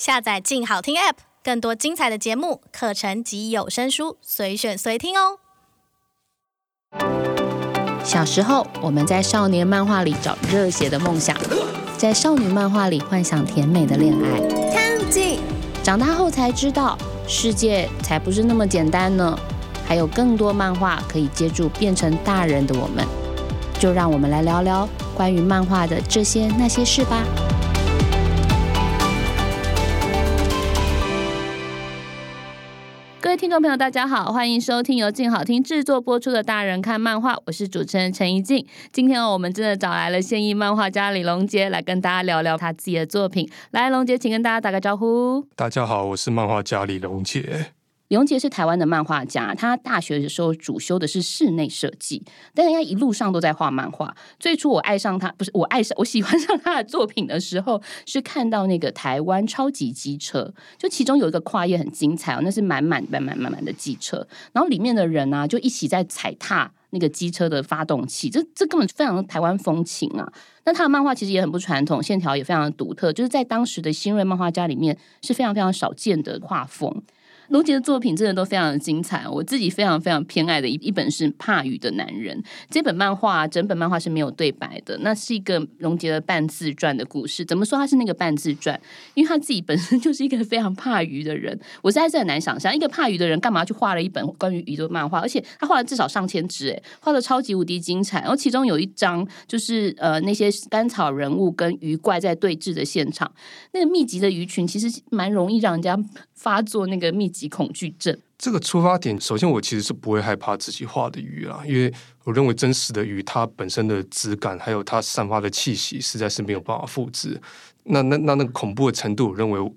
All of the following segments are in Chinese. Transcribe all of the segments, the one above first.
下载“静好听 ”App，更多精彩的节目、课程及有声书，随选随听哦。小时候，我们在少年漫画里找热血的梦想，在少女漫画里幻想甜美的恋爱。长大后才知道，世界才不是那么简单呢。还有更多漫画可以接住变成大人的我们，就让我们来聊聊关于漫画的这些那些事吧。各位听众朋友，大家好，欢迎收听由静好听制作播出的《大人看漫画》，我是主持人陈怡静。今天我们真的找来了现役漫画家李龙杰来跟大家聊聊他自己的作品。来，龙杰，请跟大家打个招呼。大家好，我是漫画家李龙杰。李龙杰是台湾的漫画家，他大学的时候主修的是室内设计，但人家一路上都在画漫画。最初我爱上他，不是我爱上，我喜欢上他的作品的时候，是看到那个台湾超级机车，就其中有一个跨页很精彩哦，那是满满满满满满的机车，然后里面的人啊就一起在踩踏那个机车的发动机，这这根本非常的台湾风情啊。那他的漫画其实也很不传统，线条也非常的独特，就是在当时的新锐漫画家里面是非常非常少见的画风。龙杰的作品真的都非常的精彩，我自己非常非常偏爱的一一本是《怕雨的男人》这本漫画，整本漫画是没有对白的，那是一个龙杰的半自传的故事。怎么说他是那个半自传？因为他自己本身就是一个非常怕鱼的人，我实在是很难想象一个怕鱼的人干嘛去画了一本关于鱼的漫画，而且他画了至少上千只，哎，画的超级无敌精彩。然后其中有一张就是呃那些甘草人物跟鱼怪在对峙的现场，那个密集的鱼群其实蛮容易让人家发作那个密集。及恐惧症。这个出发点，首先我其实是不会害怕自己画的鱼啊，因为我认为真实的鱼它本身的质感，还有它散发的气息，实在是没有办法复制。那那那那个恐怖的程度，我认为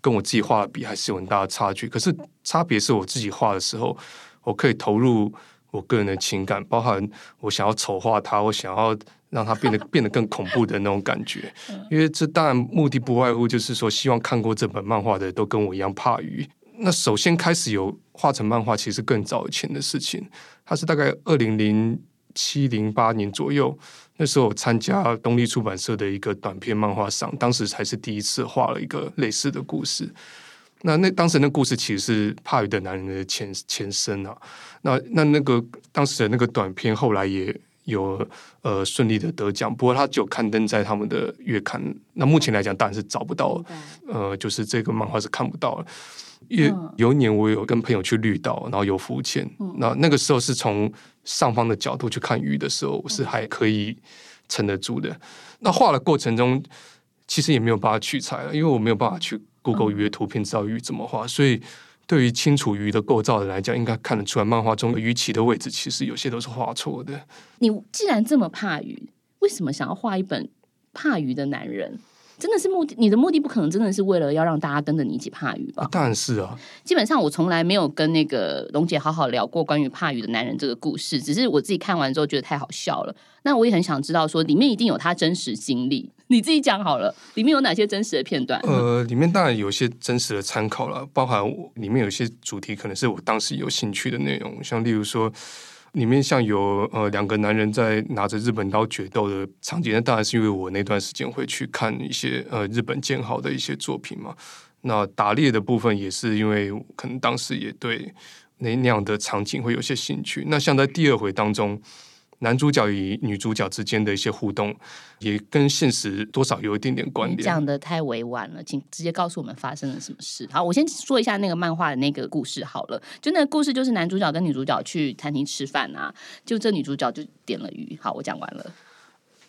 跟我自己画的比，还是有很大的差距。可是差别是我自己画的时候，我可以投入我个人的情感，包含我想要丑化它，我想要让它变得变得更恐怖的那种感觉。因为这当然目的不外乎就是说，希望看过这本漫画的都跟我一样怕鱼。那首先开始有画成漫画，其实更早以前的事情。它是大概二零零七零八年左右，那时候参加东立出版社的一个短篇漫画赏，当时才是第一次画了一个类似的故事。那那当时那故事其实是《怕雨的男人》的前前身啊。那那那个当时的那个短片后来也有呃顺利的得奖，不过它就刊登在他们的月刊。那目前来讲，当然是找不到，呃，就是这个漫画是看不到了。因为有一年我有跟朋友去绿岛，然后有浮潜，那那个时候是从上方的角度去看鱼的时候，我是还可以撑得住的。那画的过程中，其实也没有办法取材了，因为我没有办法去 Google 鱼的图片知道鱼怎么画，所以对于清楚鱼的构造的来讲，应该看得出来漫画中的鱼鳍的位置其实有些都是画错的。你既然这么怕鱼，为什么想要画一本怕鱼的男人？真的是目的，你的目的不可能真的是为了要让大家跟着你一起怕鱼吧？当然是啊。基本上我从来没有跟那个龙姐好好聊过关于怕鱼的男人这个故事，只是我自己看完之后觉得太好笑了。那我也很想知道说里面一定有他真实经历，你自己讲好了，里面有哪些真实的片段？呃，里面当然有一些真实的参考了，包含里面有一些主题可能是我当时有兴趣的内容，像例如说。里面像有呃两个男人在拿着日本刀决斗的场景，那当然是因为我那段时间会去看一些呃日本剑豪的一些作品嘛。那打猎的部分也是因为可能当时也对那那样的场景会有些兴趣。那像在第二回当中。男主角与女主角之间的一些互动，也跟现实多少有一点点关联。讲的太委婉了，请直接告诉我们发生了什么事。好，我先说一下那个漫画的那个故事好了。就那个故事，就是男主角跟女主角去餐厅吃饭啊，就这女主角就点了鱼。好，我讲完了。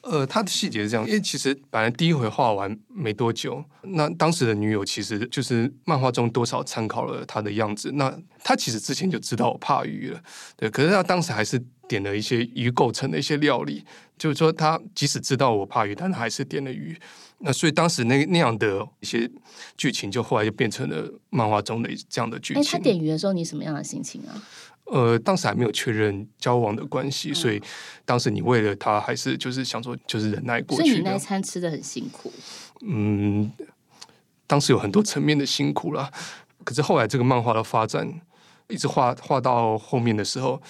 呃，他的细节是这样，因为其实本来第一回画完没多久，那当时的女友其实就是漫画中多少参考了他的样子。那他其实之前就知道我怕鱼了，对，可是他当时还是点了一些鱼构成的一些料理，就是说他即使知道我怕鱼，但他还是点了鱼。那所以当时那那样的一些剧情，就后来就变成了漫画中的这样的剧情。哎，他点鱼的时候，你什么样的心情啊？呃，当时还没有确认交往的关系，嗯，所以当时你为了他，还是就是想说，就是忍耐过去。所以你那一餐吃的很辛苦。嗯，当时有很多层面的辛苦啦。可是后来这个漫画的发展，一直画画到后面的时候，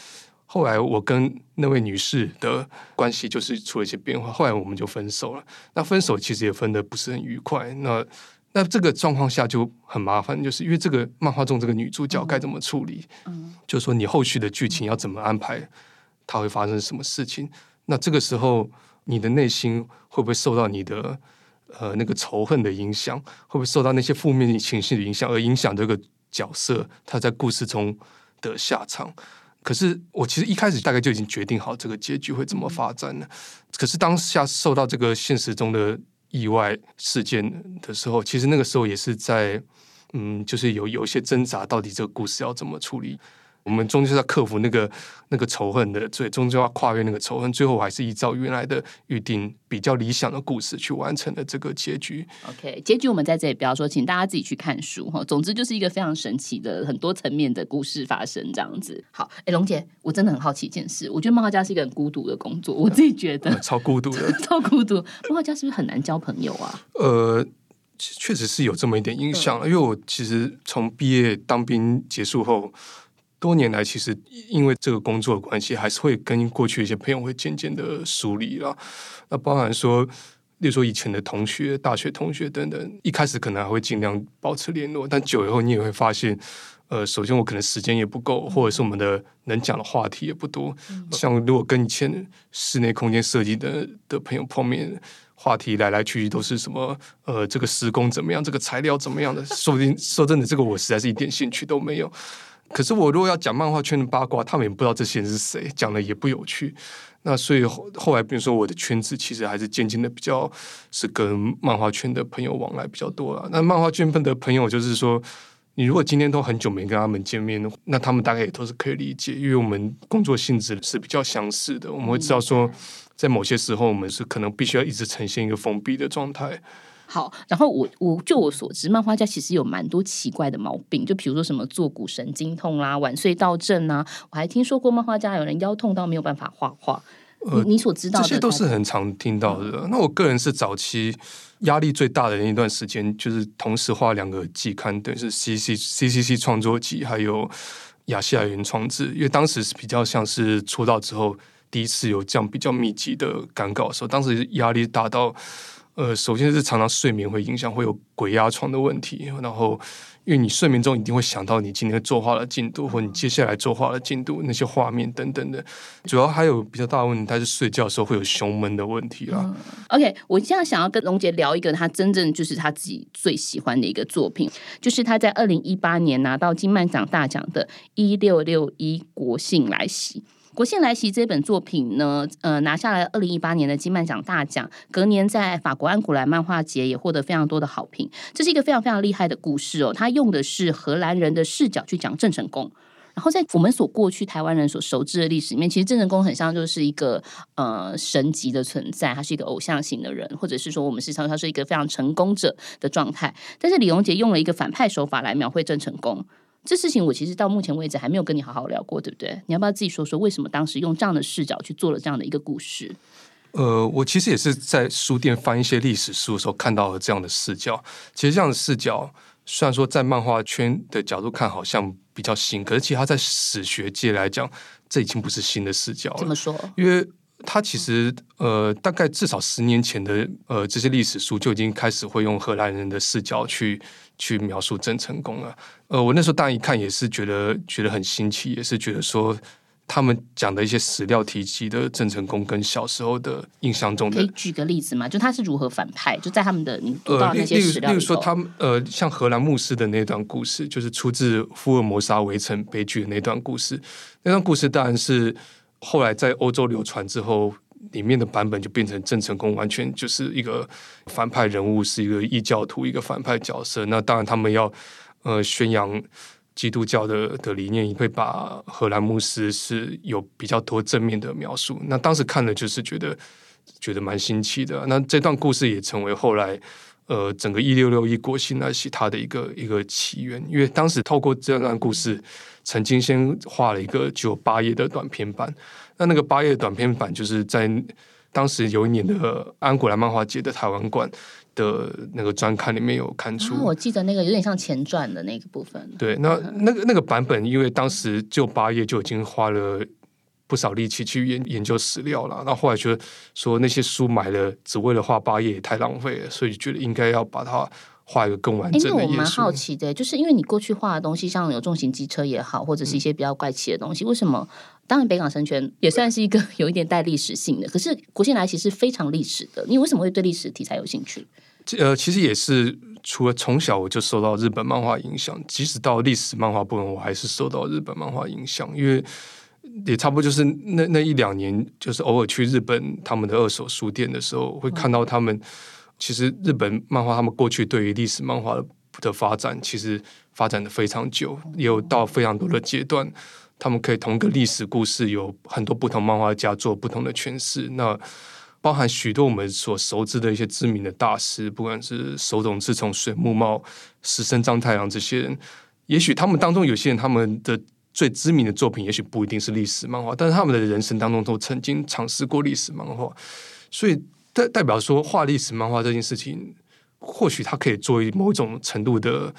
后来我跟那位女士的关系就是出了一些变化。后来我们就分手了。那分手其实也分的不是很愉快。那那这个状况下就很麻烦，就是因为这个漫画中这个女主角该怎么处理？嗯，就是说你后续的剧情要怎么安排，它会发生什么事情？那这个时候你的内心会不会受到你的呃那个仇恨的影响？会不会受到那些负面情绪的影响，而影响这个角色他在故事中的下场？可是我其实一开始大概就已经决定好这个结局会怎么发展了。可是当下受到这个现实中的。意外事件的时候，其实那个时候也是在，嗯，就是有有一些挣扎，到底这个故事要怎么处理。我们终究要克服那个那个仇恨的，最终究要跨越那个仇恨，最后还是依照原来的预定比较理想的故事去完成了这个结局。OK，结局我们在这里不要说，请大家自己去看书哈。总之就是一个非常神奇的很多层面的故事发生这样子。好，哎，龙姐，我真的很好奇一件事，我觉得漫画家是一个很孤独的工作，我自己觉得、嗯、超孤独的，超孤独。漫画家是不是很难交朋友啊？呃，确实是有这么一点影响，因为我其实从毕业当兵结束后。多年来，其实因为这个工作的关系，还是会跟过去一些朋友会渐渐的疏离了。那包含说，例如说以前的同学、大学同学等等，一开始可能还会尽量保持联络，但久以后你也会发现，呃，首先我可能时间也不够，或者是我们的能讲的话题也不多。像如果跟以前室内空间设计的的朋友碰面，话题来来去去都是什么？呃，这个施工怎么样？这个材料怎么样的？说不定说真的，这个我实在是一点兴趣都没有。可是我如果要讲漫画圈的八卦，他们也不知道这些人是谁，讲的也不有趣。那所以后后来，比如说我的圈子，其实还是渐渐的比较是跟漫画圈的朋友往来比较多了。那漫画圈的朋友，就是说，你如果今天都很久没跟他们见面，那他们大概也都是可以理解，因为我们工作性质是比较相似的。我们会知道说，在某些时候，我们是可能必须要一直呈现一个封闭的状态。好，然后我我就我所知，漫画家其实有蛮多奇怪的毛病，就比如说什么坐骨神经痛啦、啊、晚睡到症啊，我还听说过漫画家有人腰痛到没有办法画画。呃、你你所知道的这些都是很常听到的。嗯、那我个人是早期压力最大的那一段时间，就是同时画两个季刊，等于是 C C C C C 创作集，还有亚细亚原创志，因为当时是比较像是出道之后第一次有这样比较密集的赶稿的时候，当时压力大到。呃，首先是常常睡眠会影响，会有鬼压床的问题。然后，因为你睡眠中一定会想到你今天作画的进度，或你接下来作画的进度，那些画面等等的。主要还有比较大的问题，他是睡觉的时候会有胸闷的问题啦。OK，我现在想要跟龙姐聊一个他真正就是他自己最喜欢的一个作品，就是他在二零一八年拿到金漫奖大奖的《一六六一国庆来袭》。国庆来袭这本作品呢，呃，拿下了二零一八年的金漫奖大奖，隔年在法国安古兰漫画节也获得非常多的好评。这是一个非常非常厉害的故事哦，他用的是荷兰人的视角去讲郑成功。然后在我们所过去台湾人所熟知的历史里面，其实郑成功很像就是一个呃神级的存在，他是一个偶像型的人，或者是说我们时常他是一个非常成功者的状态。但是李荣杰用了一个反派手法来描绘郑成功。这事情我其实到目前为止还没有跟你好好聊过，对不对？你要不要自己说说为什么当时用这样的视角去做了这样的一个故事？呃，我其实也是在书店翻一些历史书的时候看到了这样的视角。其实这样的视角虽然说在漫画圈的角度看好像比较新，可是其实它在史学界来讲，这已经不是新的视角了。怎么说？因为它其实呃，大概至少十年前的呃这些历史书就已经开始会用荷兰人的视角去。去描述郑成功了，呃，我那时候当然一看也是觉得觉得很新奇，也是觉得说他们讲的一些史料提及的郑成功跟小时候的印象中的，可以举个例子吗？就他是如何反派？就在他们的你读到那些史料例如说他们呃，像荷兰牧师的那段故事，就是出自福尔摩沙围城悲剧的那段故事。那段故事当然是后来在欧洲流传之后。里面的版本就变成郑成功完全就是一个反派人物，是一个异教徒，一个反派角色。那当然，他们要呃宣扬基督教的的理念，也会把荷兰牧师是有比较多正面的描述。那当时看了就是觉得觉得蛮新奇的。那这段故事也成为后来呃整个一六六一国庆来袭它的一个一个起源，因为当时透过这段故事，曾经先画了一个只有八页的短篇版。那那个八页短篇版，就是在当时有一年的安古兰漫画节的台湾馆的那个专刊里面有刊出。我记得那个有点像前传的那个部分。对，那那个那个版本，因为当时就八页就已经花了不少力气去研研究史料了。那后，后来觉得说那些书买了只为了画八页也太浪费了，所以觉得应该要把它画一个更完整的。哎，我蛮好奇的，就是因为你过去画的东西，像有重型机车也好，或者是一些比较怪奇的东西，嗯、为什么？当然，北港神拳也算是一个 有一点带历史性的，可是国姓来袭是非常历史的。你为什么会对历史题材有兴趣？呃，其实也是除了从小我就受到日本漫画影响，即使到历史漫画部分，我还是受到日本漫画影响，因为也差不多就是那那一两年，就是偶尔去日本他们的二手书店的时候，会看到他们。其实日本漫画他们过去对于历史漫画的发展，其实发展的非常久，也有到非常多的阶段。他们可以同一个历史故事，有很多不同漫画家做不同的诠释。那包含许多我们所熟知的一些知名的大师，不管是手冢治虫、水木茂、石森章太郎这些人，也许他们当中有些人，他们的最知名的作品，也许不一定是历史漫画，但是他们的人生当中都曾经尝试过历史漫画。所以代代表说，画历史漫画这件事情，或许它可以作为某种程度的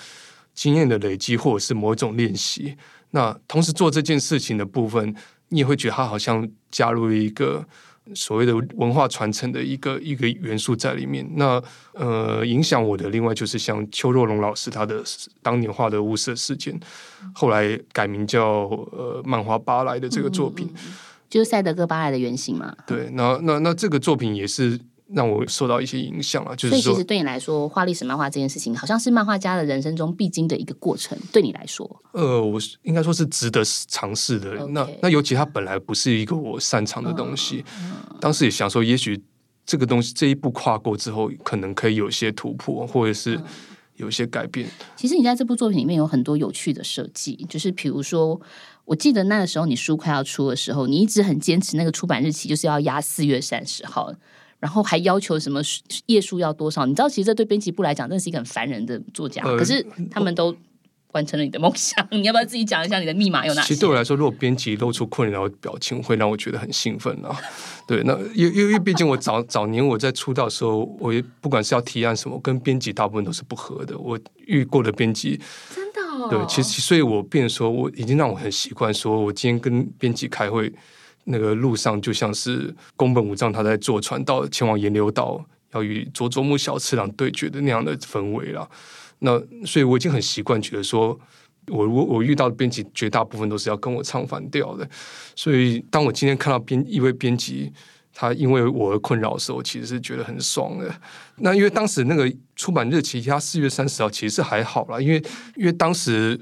经验的累积，或者是某一种练习。那同时做这件事情的部分，你也会觉得它好像加入了一个所谓的文化传承的一个一个元素在里面。那呃，影响我的另外就是像邱若龙老师他的当年画的雾色事件，后来改名叫呃漫画巴莱的这个作品，嗯嗯嗯，就是赛德哥巴莱的原型嘛。对，那那那这个作品也是。让我受到一些影响啊，就是说，所以其实对你来说，画历史漫画这件事情，好像是漫画家的人生中必经的一个过程。对你来说，呃，我应该说是值得尝试的。Okay. 那那尤其它本来不是一个我擅长的东西，当时也想说，也许这个东西这一步跨过之后，可能可以有些突破，或者是有一些改变。其实你在这部作品里面有很多有趣的设计，就是比如说，我记得那个时候你书快要出的时候，你一直很坚持那个出版日期就是要压四月三十号。然后还要求什么页数要多少？你知道，其实这对编辑部来讲，真的是一个很烦人的作家。呃、可是他们都完成了你的梦想。你要不要自己讲一下你的密码有哪些？其实对我来说，如果编辑露出困扰的表情，会让我觉得很兴奋啊。对，那因为因为毕竟我早早年我在出道的时候，我也不管是要提案什么，跟编辑大部分都是不合的。我遇过的编辑真的、哦、对，其实所以，我变说我已经让我很习惯，说我今天跟编辑开会。那个路上就像是宫本武藏他在坐船到前往岩流岛，要与佐佐木小次郎对决的那样的氛围了。那所以我已经很习惯，觉得说我我我遇到的编辑绝大部分都是要跟我唱反调的。所以当我今天看到编一位编辑他因为我而困扰的时候，其实是觉得很爽的。那因为当时那个出版日期他四月三十号其实还好啦，因为因为当时。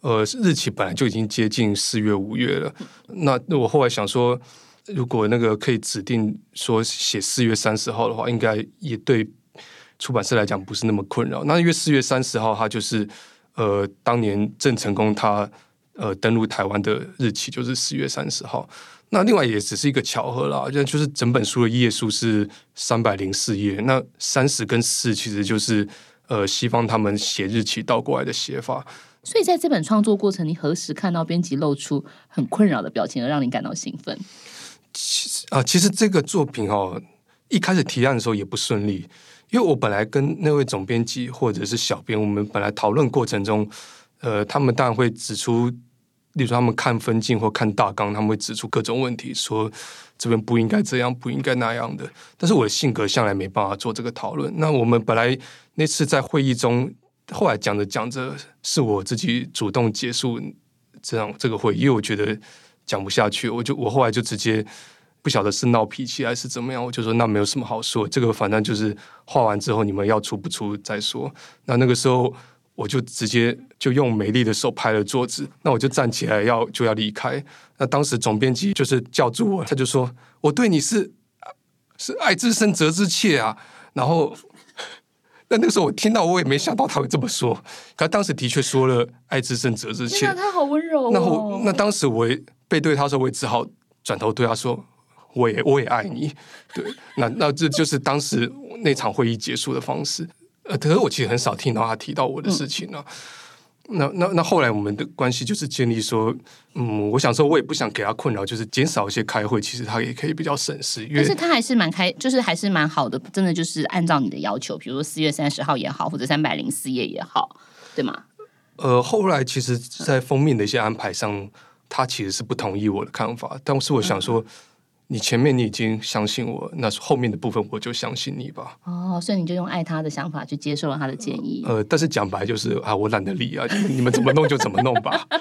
呃，日期本来就已经接近四月五月了。那我后来想说，如果那个可以指定说写四月三十号的话，应该也对出版社来讲不是那么困扰。那因为四月三十号，它就是呃当年郑成功他呃登陆台湾的日期，就是四月三十号。那另外也只是一个巧合啦，就就是整本书的页数是三百零四页，那三十跟四其实就是呃西方他们写日期倒过来的写法。所以在这本创作过程，你何时看到编辑露出很困扰的表情，而让你感到兴奋？其实啊，其实这个作品哦，一开始提案的时候也不顺利，因为我本来跟那位总编辑或者是小编，我们本来讨论过程中，呃，他们当然会指出，例如他们看分镜或看大纲，他们会指出各种问题，说这边不应该这样，不应该那样的。但是我的性格向来没办法做这个讨论。那我们本来那次在会议中。后来讲着讲着，是我自己主动结束这样这个会，因为我觉得讲不下去，我就我后来就直接不晓得是闹脾气还是怎么样，我就说那没有什么好说，这个反正就是画完之后你们要出不出再说。那那个时候我就直接就用美丽的手拍了桌子，那我就站起来要就要离开。那当时总编辑就是叫住我，他就说我对你是是爱之深责之切啊，然后。那那个时候我听到，我也没想到他会这么说。可他当时的确说了“爱之深责之切”，他好温柔哦。那我那当时我也背对他的时候，我也只好转头对他说：“我也我也爱你。”对，那那这就是当时那场会议结束的方式。呃，可是我其实很少听到他提到我的事情呢。嗯那那那后来我们的关系就是建立说，嗯，我想说，我也不想给他困扰，就是减少一些开会，其实他也可以比较省事。因为但是他还是蛮开，就是还是蛮好的，真的就是按照你的要求，比如说四月三十号也好，或者三百零四页也好，对吗？呃，后来其实，在封面的一些安排上，他其实是不同意我的看法，但是我想说，你前面你已经相信我，那后面的部分我就相信你吧。哦，所以你就用爱他的想法去接受了他的建议。呃，但是讲白就是啊，我懒得理啊，你们怎么弄就怎么弄吧。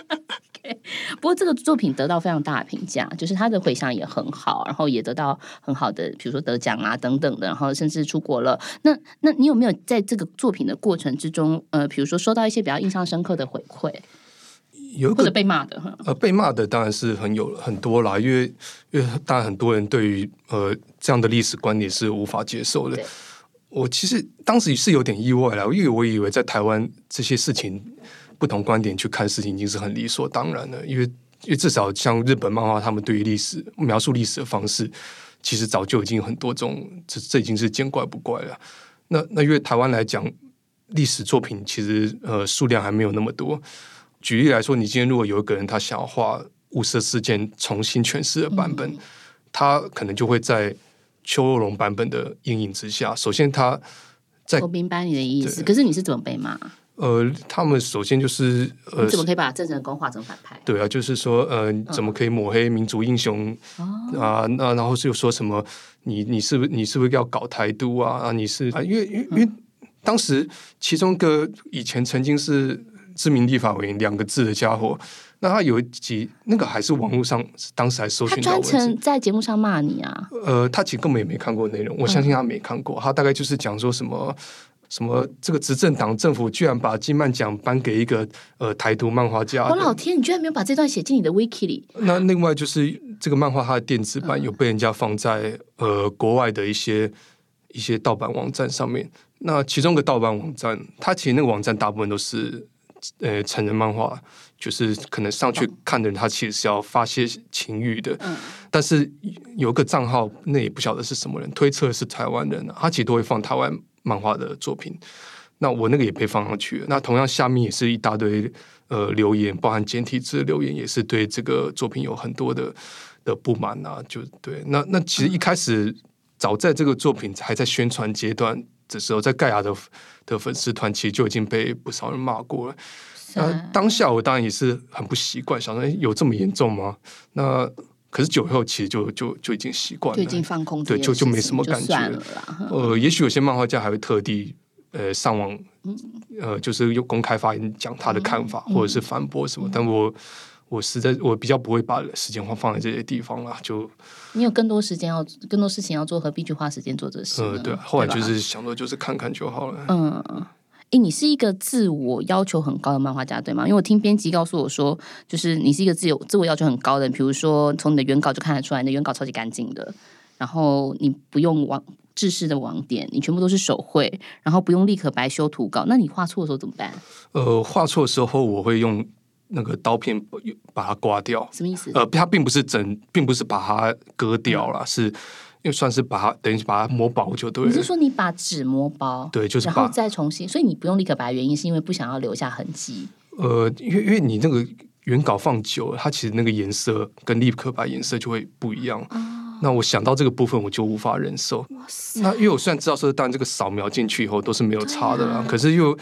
okay, 不过这个作品得到非常大的评价，就是他的回响也很好，然后也得到很好的，比如说得奖啊等等的，然后甚至出国了。那那你有没有在这个作品的过程之中，呃，比如说收到一些比较印象深刻的回馈？有或者被骂的，呃，被骂的当然是很有很多啦，因为因为当然很多人对于呃这样的历史观点是无法接受的。我其实当时是有点意外啦，因为我以为在台湾这些事情不同观点去看事情已经是很理所当然了，因为因为至少像日本漫画，他们对于历史描述历史的方式，其实早就已经很多种，这这已经是见怪不怪了。那那因为台湾来讲，历史作品其实呃数量还没有那么多。举例来说，你今天如果有一个人他想要画雾社事件重新诠释的版本，嗯、他可能就会在邱若龙版本的阴影之下。首先，他在我明白你的意思，可是你是怎么被骂？呃，他们首先就是呃，你怎么可以把郑成功画成反派？对啊，就是说呃，怎么可以抹黑民族英雄、嗯、啊？那然后是又说什么？你你是不是你是不是要搞台独啊？啊，你是啊？因为因为因为当时其中一个以前曾经是。知名立法委员两个字的家伙，那他有几那个还是网络上当时还搜寻到文字，他专程在节目上骂你啊？呃，他其实根本也没看过内容，我相信他没看过。嗯、他大概就是讲说什么什么这个执政党政府居然把金曼奖颁给一个呃台独漫画家。我老天，你居然没有把这段写进你的 wiki 里？那另外就是这个漫画它的电子版有被人家放在、嗯、呃国外的一些一些盗版网站上面。那其中一个盗版网站，它其实那个网站大部分都是。呃，成人漫画就是可能上去看的人，他其实是要发泄情欲的。嗯，但是有个账号，那也不晓得是什么人，推测是台湾人，他其实都会放台湾漫画的作品。那我那个也被放上去了。那同样下面也是一大堆呃留言，包含简体字留言，也是对这个作品有很多的的不满啊。就对，那那其实一开始早在这个作品还在宣传阶段的时候，在盖亚的。的粉丝团其实就已经被不少人骂过了。那、啊、当下我当然也是很不习惯，想说有这么严重吗？那可是久后其实就就就已经习惯了，就已经放空，对，就就没什么感觉了。呃，也许有些漫画家还会特地呃上网，呃，就是用公开发言讲他的看法，嗯、或者是反驳什么。嗯、但我我实在我比较不会把时间花放在这些地方啦。就你有更多时间要更多事情要做，何必去花时间做这事？呃，对，啊后来就是想说，就是看看就好了。嗯，哎，你是一个自我要求很高的漫画家，对吗？因为我听编辑告诉我说，就是你是一个自由自我要求很高的人。比如说，从你的原稿就看得出来，你的原稿超级干净的，然后你不用网制式的网点，你全部都是手绘，然后不用立刻白修图稿。那你画错的时候怎么办？呃，画错的时候我会用。那个刀片把它刮掉，什么意思？呃，它并不是整，并不是把它割掉了，嗯、是因为算是把它等于把它磨薄就对了。你是说你把纸磨薄？对，就是然后再重新，所以你不用立可白，原因是因为不想要留下痕迹。呃，因为因为你那个原稿放久了，它其实那个颜色跟立刻白颜色就会不一样。哦、那我想到这个部分，我就无法忍受。那因为我虽然知道说，当然这个扫描进去以后都是没有差的啦，啊、可是又。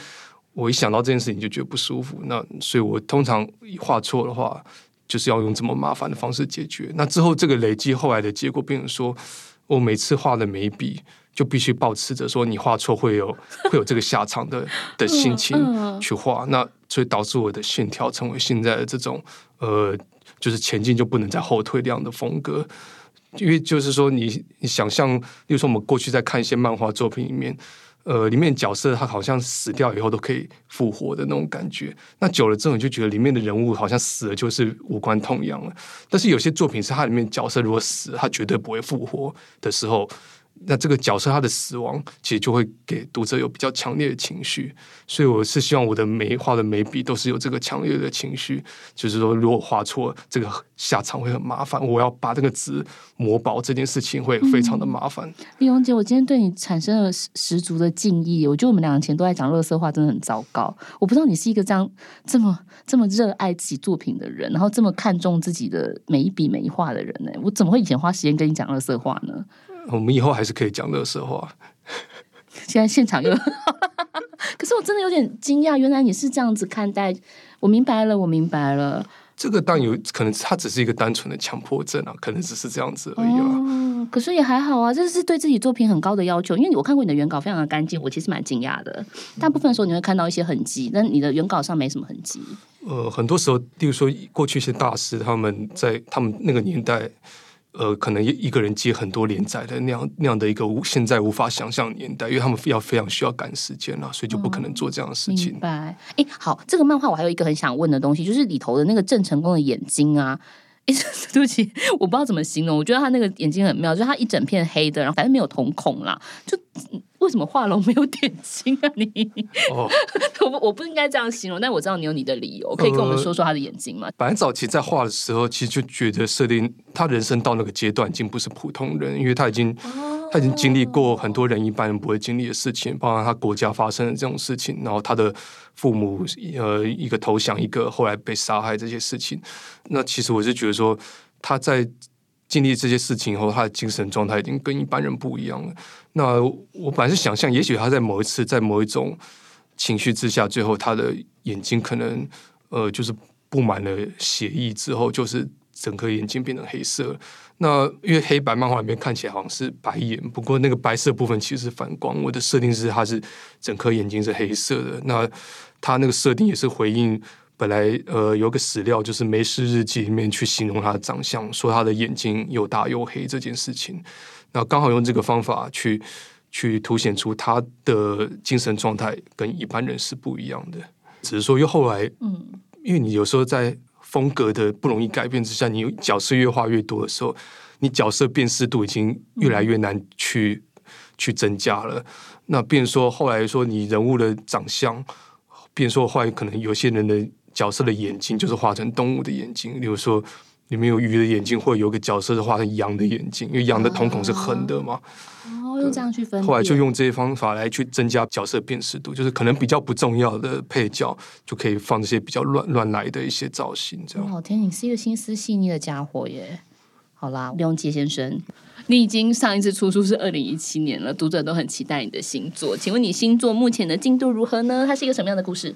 我一想到这件事情就觉得不舒服，那所以我通常画错的话，就是要用这么麻烦的方式解决。那之后这个累积后来的结果，变成说我每次画的每一笔就必须保持着说你画错会有会有这个下场的 的心情去画。那所以导致我的线条成为现在的这种呃，就是前进就不能再后退这样的风格。因为就是说你你想象，例如说我们过去在看一些漫画作品里面。呃，里面角色他好像死掉以后都可以复活的那种感觉，那久了之后你就觉得里面的人物好像死了就是无关痛痒了。但是有些作品是它里面角色如果死，他绝对不会复活的时候。那这个角色他的死亡，其实就会给读者有比较强烈的情绪，所以我是希望我的每画的每笔都是有这个强烈的情绪，就是说如果画错，这个下场会很麻烦，我要把这个纸磨薄，这件事情会非常的麻烦。丽蓉姐，我今天对你产生了十足的敬意，我觉得我们两个前都在讲乐色话，真的很糟糕。我不知道你是一个这样这么这么热爱自己作品的人，然后这么看重自己的每一笔每一画的人呢？我怎么会以前花时间跟你讲乐色话呢？我们以后还是可以讲乐色话。现在现场又，可是我真的有点惊讶，原来你是这样子看待。我明白了，我明白了。这个当然有可能，他只是一个单纯的强迫症啊，可能只是这样子而已啊。哦，可是也还好啊，这是对自己作品很高的要求。因为我看过你的原稿，非常的干净，我其实蛮惊讶的。大部分的时候你会看到一些痕迹，但你的原稿上没什么痕迹。呃，很多时候，例如说过去一些大师，他们在他们那个年代。呃，可能一一个人接很多连载的那样那样的一个无现在无法想象年代，因为他们要非常需要赶时间了，所以就不可能做这样的事情。嗯、明白？哎，好，这个漫画我还有一个很想问的东西，就是里头的那个郑成功的眼睛啊，哎，对不起，我不知道怎么形容，我觉得他那个眼睛很妙，就是他一整片黑的，然后反正没有瞳孔啦，就。为什么画龙没有点睛啊？你哦，我我不应该这样形容，但我知道你有你的理由，可以跟我们说说他的眼睛吗？反正、呃、早期在画的时候，其实就觉得设定他人生到那个阶段已经不是普通人，因为他已经、哦、他已经经历过很多人一般人不会经历的事情，包括他国家发生的这种事情，然后他的父母呃一个投降，一个后来被杀害这些事情。那其实我是觉得说他在。经历这些事情以后，他的精神状态已经跟一般人不一样了。那我本来是想象，也许他在某一次，在某一种情绪之下，最后他的眼睛可能呃，就是布满了血液之后，就是整颗眼睛变成黑色。那因为黑白漫画里面看起来好像是白眼，不过那个白色部分其实是反光。我的设定是，他是整颗眼睛是黑色的。那他那个设定也是回应。本来呃有个史料，就是《梅氏日记》里面去形容他的长相，说他的眼睛又大又黑这件事情。那刚好用这个方法去去凸显出他的精神状态跟一般人是不一样的。只是说，又后来，嗯，因为你有时候在风格的不容易改变之下，你角色越画越多的时候，你角色辨识度已经越来越难去去增加了。那变说后来说你人物的长相，变说后来可能有些人的。角色的眼睛就是画成动物的眼睛，例如说里面有鱼的眼睛，或者有个角色是画成羊的眼睛，因为羊的瞳孔是横的嘛。哦，用这样去分。后来就用这些方法来去增加角色辨识度，就是可能比较不重要的配角就可以放这些比较乱乱来的一些造型，这样。哦天，你是一个心思细腻的家伙耶！好啦，不用杰先生，你已经上一次出书是二零一七年了，读者都很期待你的新作，请问你新作目前的进度如何呢？它是一个什么样的故事？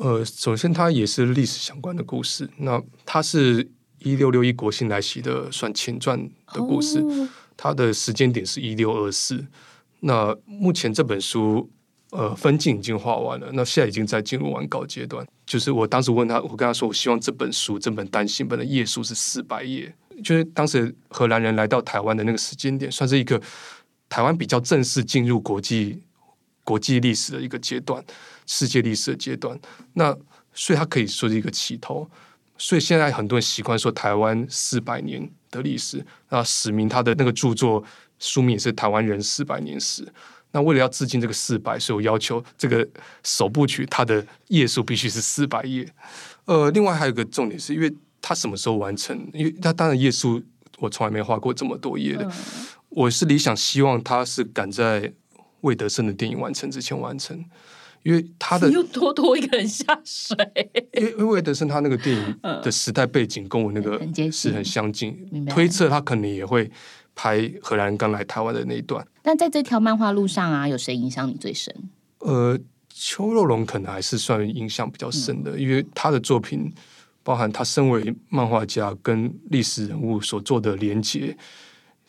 呃，首先它也是历史相关的故事。那它是一六六一国庆来袭的算前传的故事，哦、它的时间点是一六二四。那目前这本书呃分镜已经画完了，那现在已经在进入完稿阶段。就是我当时问他，我跟他说，我希望这本书这本单行本的页数是四百页。就是当时荷兰人来到台湾的那个时间点，算是一个台湾比较正式进入国际国际历史的一个阶段。世界历史的阶段，那所以它可以说是一个起头。所以现在很多人习惯说台湾四百年的历史。那史明他的那个著作书名也是《台湾人四百年史》。那为了要致敬这个四百，所以我要求这个首部曲它的页数必须是四百页。呃，另外还有一个重点是，因为它什么时候完成？因为它当然页数我从来没画过这么多页的。我是理想希望它是赶在魏德胜的电影完成之前完成。因为他的又多拖一个人下水，因为因为德森他那个电影的时代背景跟我那个是很相近，嗯、推测他可能也会拍荷兰人刚来台湾的那一段。但在这条漫画路上啊，有谁影响你最深？呃，邱肉龙可能还是算影响比较深的，嗯、因为他的作品包含他身为漫画家跟历史人物所做的连结，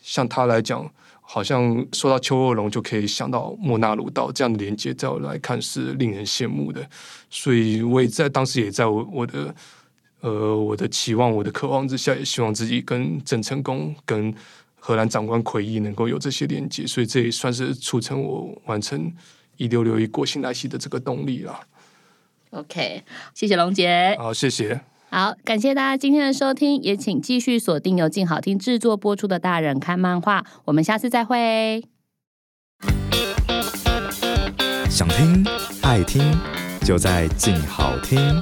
像他来讲。好像说到邱若龙就可以想到莫纳鲁道这样的连接，在我来看是令人羡慕的。所以我也在当时也在我我的呃我的期望、我的渴望之下，也希望自己跟郑成功、跟荷兰长官奎义能够有这些连接。所以这也算是促成我完成一六六一国新来袭的这个动力了。OK，谢谢龙杰。好，谢谢。好，感谢大家今天的收听，也请继续锁定由静好听制作播出的《大人看漫画》，我们下次再会。想听爱听，就在静好听。